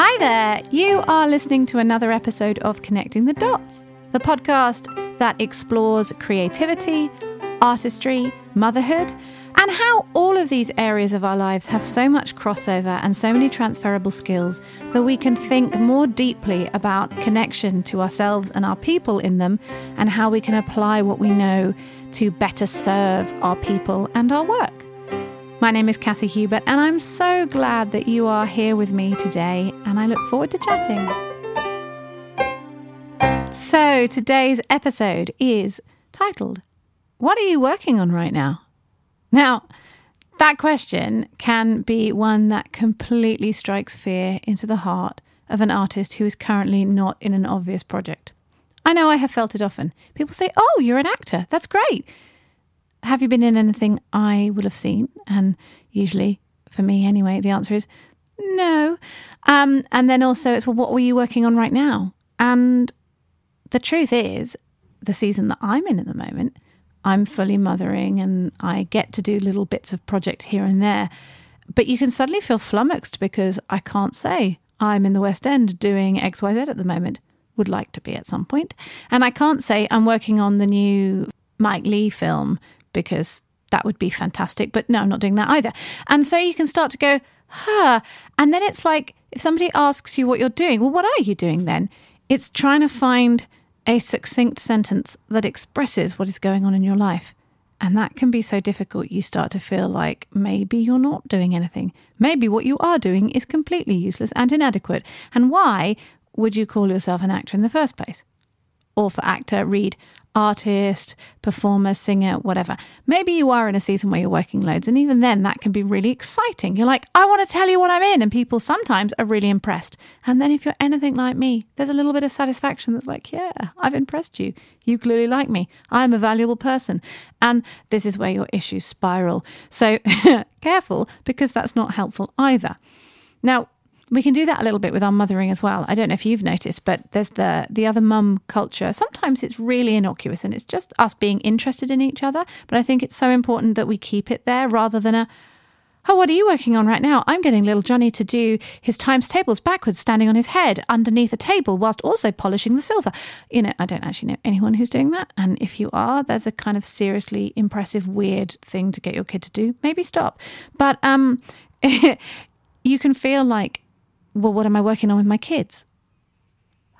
Hi there! You are listening to another episode of Connecting the Dots, the podcast that explores creativity, artistry, motherhood, and how all of these areas of our lives have so much crossover and so many transferable skills that we can think more deeply about connection to ourselves and our people in them and how we can apply what we know to better serve our people and our work. My name is Cassie Hubert, and I'm so glad that you are here with me today, and I look forward to chatting. So, today's episode is titled, What are you working on right now? Now, that question can be one that completely strikes fear into the heart of an artist who is currently not in an obvious project. I know I have felt it often. People say, Oh, you're an actor. That's great have you been in anything I will have seen? And usually, for me anyway, the answer is no. Um, and then also, it's well, what were you working on right now? And the truth is, the season that I'm in at the moment, I'm fully mothering and I get to do little bits of project here and there. But you can suddenly feel flummoxed because I can't say I'm in the West End doing XYZ at the moment. Would like to be at some point. And I can't say I'm working on the new Mike Leigh film because that would be fantastic. But no, I'm not doing that either. And so you can start to go, huh. And then it's like, if somebody asks you what you're doing, well, what are you doing then? It's trying to find a succinct sentence that expresses what is going on in your life. And that can be so difficult. You start to feel like maybe you're not doing anything. Maybe what you are doing is completely useless and inadequate. And why would you call yourself an actor in the first place? Or for actor, read artist, performer, singer, whatever. Maybe you are in a season where you're working loads, and even then, that can be really exciting. You're like, I want to tell you what I'm in, and people sometimes are really impressed. And then, if you're anything like me, there's a little bit of satisfaction that's like, yeah, I've impressed you. You clearly like me. I'm a valuable person. And this is where your issues spiral. So, careful, because that's not helpful either. Now, we can do that a little bit with our mothering as well. I don't know if you've noticed, but there's the the other mum culture. Sometimes it's really innocuous and it's just us being interested in each other. But I think it's so important that we keep it there rather than a Oh, what are you working on right now? I'm getting little Johnny to do his times tables backwards, standing on his head underneath a table whilst also polishing the silver. You know, I don't actually know anyone who's doing that. And if you are, there's a kind of seriously impressive, weird thing to get your kid to do. Maybe stop. But um, you can feel like well, what am I working on with my kids?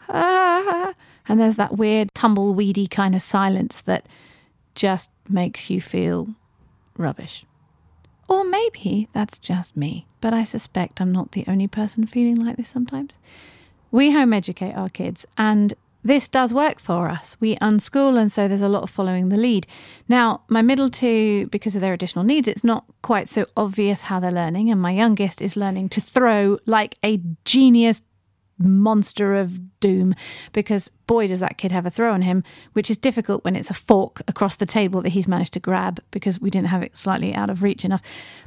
And there's that weird tumbleweedy kind of silence that just makes you feel rubbish. Or maybe that's just me, but I suspect I'm not the only person feeling like this sometimes. We home educate our kids, and this does work for us. We unschool, and so there's a lot of following the lead. Now, my middle two, because of their additional needs, it's not quite so obvious how they're learning, and my youngest is learning to throw like a genius monster of doom because boy does that kid have a throw on him which is difficult when it's a fork across the table that he's managed to grab because we didn't have it slightly out of reach enough.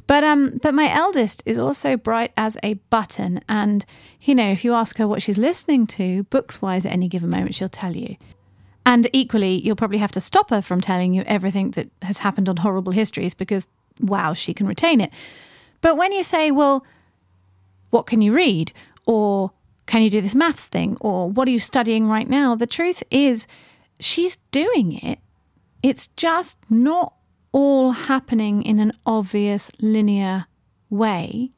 But um but my eldest is also bright as a button and you know if you ask her what she's listening to books wise at any given moment she'll tell you. And equally you'll probably have to stop her from telling you everything that has happened on horrible histories because wow she can retain it. But when you say well what can you read? Or can you do this maths thing? Or what are you studying right now? The truth is, she's doing it. It's just not all happening in an obvious linear way.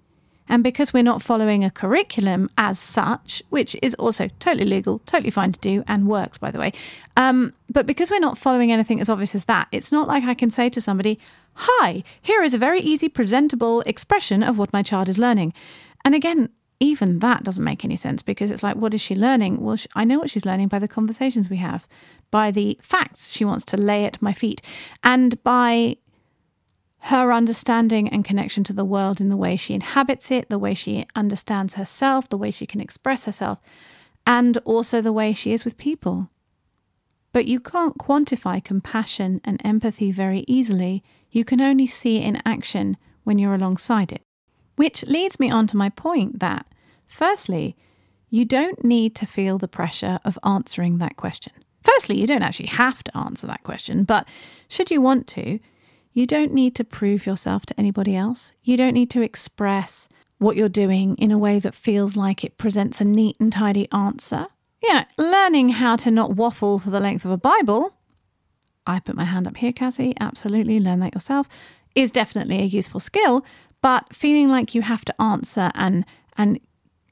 And because we're not following a curriculum as such, which is also totally legal, totally fine to do, and works, by the way, um, but because we're not following anything as obvious as that, it's not like I can say to somebody, Hi, here is a very easy, presentable expression of what my child is learning. And again, even that doesn't make any sense because it's like, what is she learning? Well, she, I know what she's learning by the conversations we have, by the facts she wants to lay at my feet, and by her understanding and connection to the world in the way she inhabits it, the way she understands herself, the way she can express herself, and also the way she is with people. But you can't quantify compassion and empathy very easily. You can only see it in action when you're alongside it. Which leads me on to my point that, firstly, you don't need to feel the pressure of answering that question. Firstly, you don't actually have to answer that question, but should you want to, you don't need to prove yourself to anybody else. You don't need to express what you're doing in a way that feels like it presents a neat and tidy answer. Yeah, learning how to not waffle for the length of a Bible. I put my hand up here, Cassie. Absolutely, learn that yourself. Is definitely a useful skill, but feeling like you have to answer and and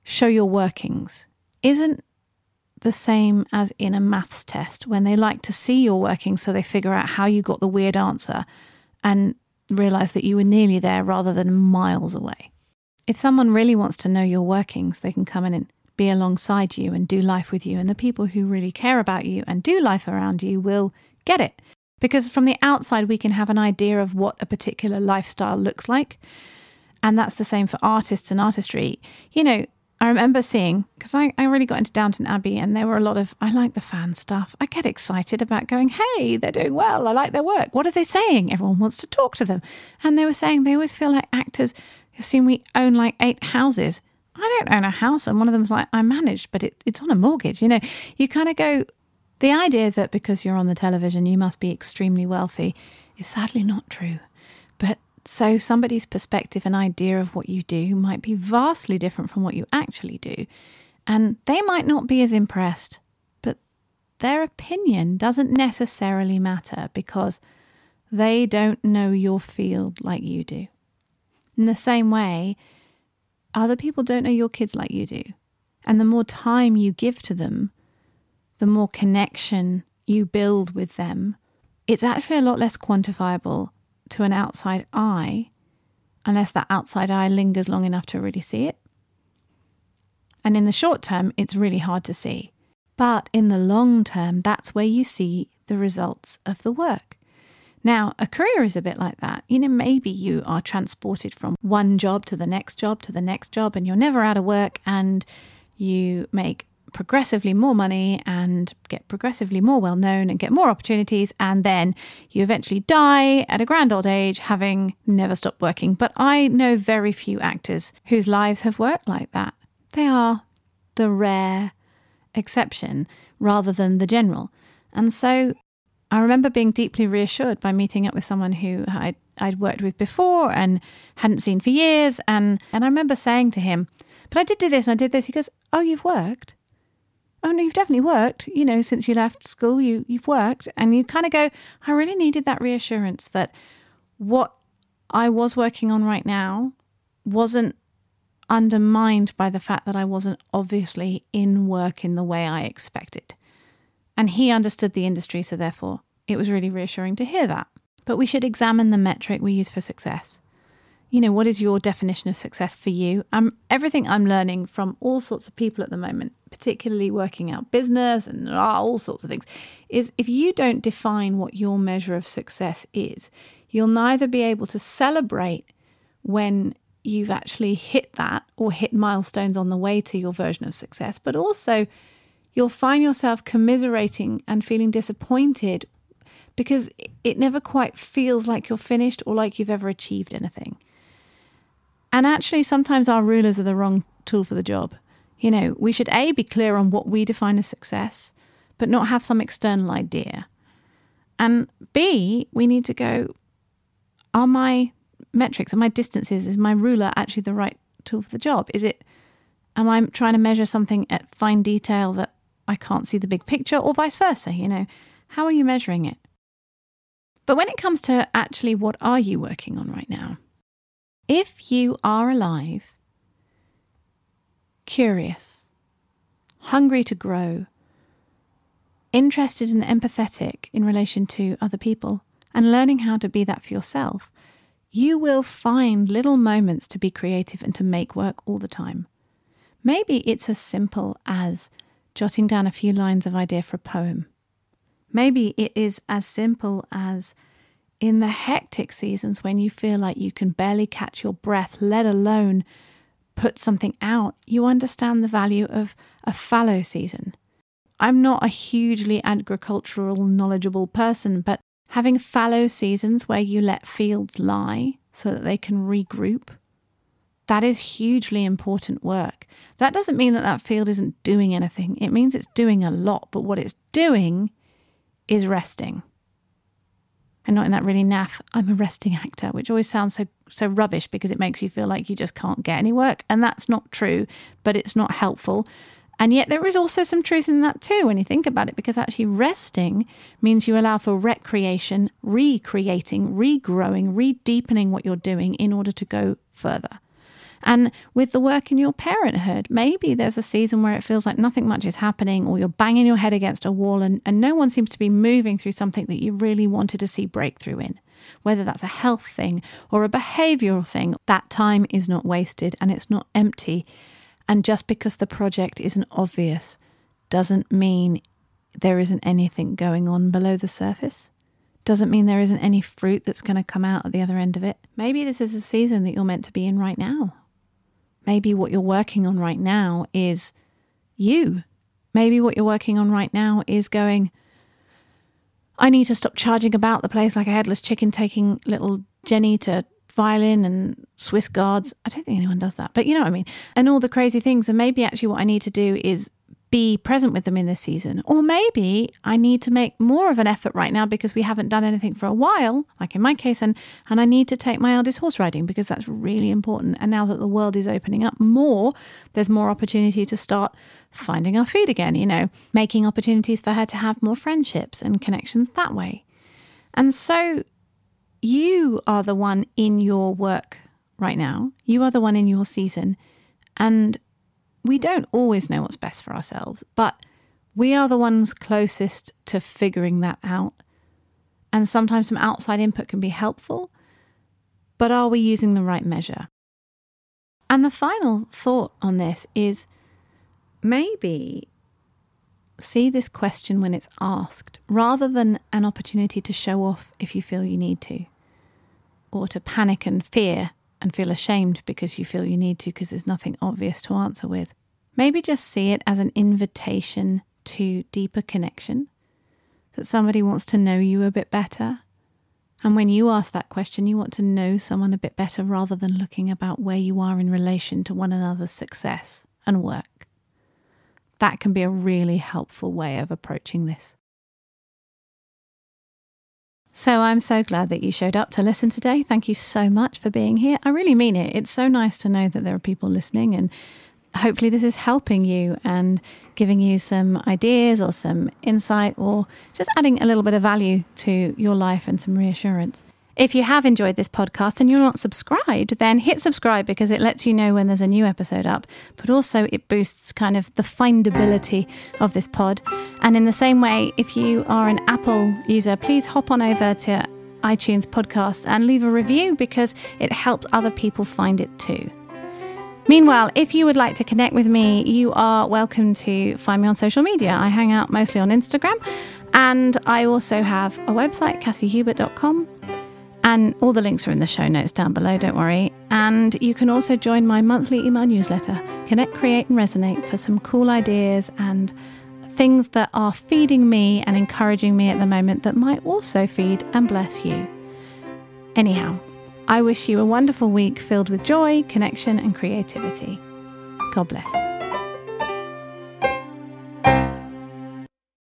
show your workings isn't the same as in a maths test when they like to see your workings so they figure out how you got the weird answer and realize that you were nearly there rather than miles away. If someone really wants to know your workings, they can come in and be alongside you and do life with you. And the people who really care about you and do life around you will get it. Because from the outside, we can have an idea of what a particular lifestyle looks like. And that's the same for artists and artistry. You know, I remember seeing, because I, I really got into Downton Abbey and there were a lot of, I like the fan stuff. I get excited about going, hey, they're doing well. I like their work. What are they saying? Everyone wants to talk to them. And they were saying they always feel like actors You've seen we own like eight houses. I don't own a house. And one of them's like, I managed, but it, it's on a mortgage. You know, you kind of go, the idea that because you're on the television, you must be extremely wealthy is sadly not true. But so somebody's perspective and idea of what you do might be vastly different from what you actually do. And they might not be as impressed, but their opinion doesn't necessarily matter because they don't know your field like you do. In the same way, other people don't know your kids like you do. And the more time you give to them, the more connection you build with them, it's actually a lot less quantifiable to an outside eye unless that outside eye lingers long enough to really see it. And in the short term, it's really hard to see. But in the long term, that's where you see the results of the work. Now, a career is a bit like that. You know, maybe you are transported from one job to the next job to the next job, and you're never out of work, and you make progressively more money and get progressively more well known and get more opportunities. And then you eventually die at a grand old age, having never stopped working. But I know very few actors whose lives have worked like that. They are the rare exception rather than the general. And so I remember being deeply reassured by meeting up with someone who I'd, I'd worked with before and hadn't seen for years. And, and I remember saying to him, But I did do this and I did this. He goes, Oh, you've worked? Oh no, you've definitely worked, you know, since you left school, you you've worked. And you kind of go, I really needed that reassurance that what I was working on right now wasn't undermined by the fact that I wasn't obviously in work in the way I expected. And he understood the industry, so therefore it was really reassuring to hear that. But we should examine the metric we use for success you know, what is your definition of success for you? Um, everything I'm learning from all sorts of people at the moment, particularly working out business and all sorts of things, is if you don't define what your measure of success is, you'll neither be able to celebrate when you've actually hit that or hit milestones on the way to your version of success, but also you'll find yourself commiserating and feeling disappointed because it never quite feels like you're finished or like you've ever achieved anything. And actually, sometimes our rulers are the wrong tool for the job. You know, we should A, be clear on what we define as success, but not have some external idea. And B, we need to go, are my metrics, are my distances, is my ruler actually the right tool for the job? Is it, am I trying to measure something at fine detail that I can't see the big picture, or vice versa? You know, how are you measuring it? But when it comes to actually what are you working on right now? If you are alive, curious, hungry to grow, interested and empathetic in relation to other people, and learning how to be that for yourself, you will find little moments to be creative and to make work all the time. Maybe it's as simple as jotting down a few lines of idea for a poem. Maybe it is as simple as in the hectic seasons when you feel like you can barely catch your breath, let alone put something out, you understand the value of a fallow season. I'm not a hugely agricultural knowledgeable person, but having fallow seasons where you let fields lie so that they can regroup, that is hugely important work. That doesn't mean that that field isn't doing anything. It means it's doing a lot, but what it's doing is resting. And not in that really naff I'm a resting actor, which always sounds so so rubbish because it makes you feel like you just can't get any work. And that's not true, but it's not helpful. And yet there is also some truth in that too when you think about it, because actually resting means you allow for recreation, recreating, regrowing, re-deepening what you're doing in order to go further. And with the work in your parenthood, maybe there's a season where it feels like nothing much is happening, or you're banging your head against a wall and, and no one seems to be moving through something that you really wanted to see breakthrough in. Whether that's a health thing or a behavioral thing, that time is not wasted and it's not empty. And just because the project isn't obvious doesn't mean there isn't anything going on below the surface doesn't mean there isn't any fruit that's going to come out at the other end of it. Maybe this is a season that you're meant to be in right now. Maybe what you're working on right now is you. Maybe what you're working on right now is going, I need to stop charging about the place like a headless chicken, taking little Jenny to violin and Swiss guards. I don't think anyone does that, but you know what I mean. And all the crazy things. And maybe actually what I need to do is be present with them in this season. Or maybe I need to make more of an effort right now because we haven't done anything for a while, like in my case, and, and I need to take my eldest horse riding because that's really important. And now that the world is opening up more, there's more opportunity to start finding our feet again, you know, making opportunities for her to have more friendships and connections that way. And so you are the one in your work right now, you are the one in your season. And we don't always know what's best for ourselves, but we are the ones closest to figuring that out. And sometimes some outside input can be helpful, but are we using the right measure? And the final thought on this is maybe see this question when it's asked rather than an opportunity to show off if you feel you need to, or to panic and fear and feel ashamed because you feel you need to because there's nothing obvious to answer with. Maybe just see it as an invitation to deeper connection, that somebody wants to know you a bit better. And when you ask that question, you want to know someone a bit better rather than looking about where you are in relation to one another's success and work. That can be a really helpful way of approaching this. So I'm so glad that you showed up to listen today. Thank you so much for being here. I really mean it. It's so nice to know that there are people listening, and hopefully, this is helping you and giving you some ideas or some insight or just adding a little bit of value to your life and some reassurance. If you have enjoyed this podcast and you're not subscribed, then hit subscribe because it lets you know when there's a new episode up, but also it boosts kind of the findability of this pod. And in the same way, if you are an Apple user, please hop on over to iTunes podcast and leave a review because it helps other people find it too. Meanwhile, if you would like to connect with me, you are welcome to find me on social media. I hang out mostly on Instagram and I also have a website, cassiehubert.com. And all the links are in the show notes down below, don't worry. And you can also join my monthly email newsletter, Connect, Create, and Resonate, for some cool ideas and things that are feeding me and encouraging me at the moment that might also feed and bless you. Anyhow, I wish you a wonderful week filled with joy, connection, and creativity. God bless.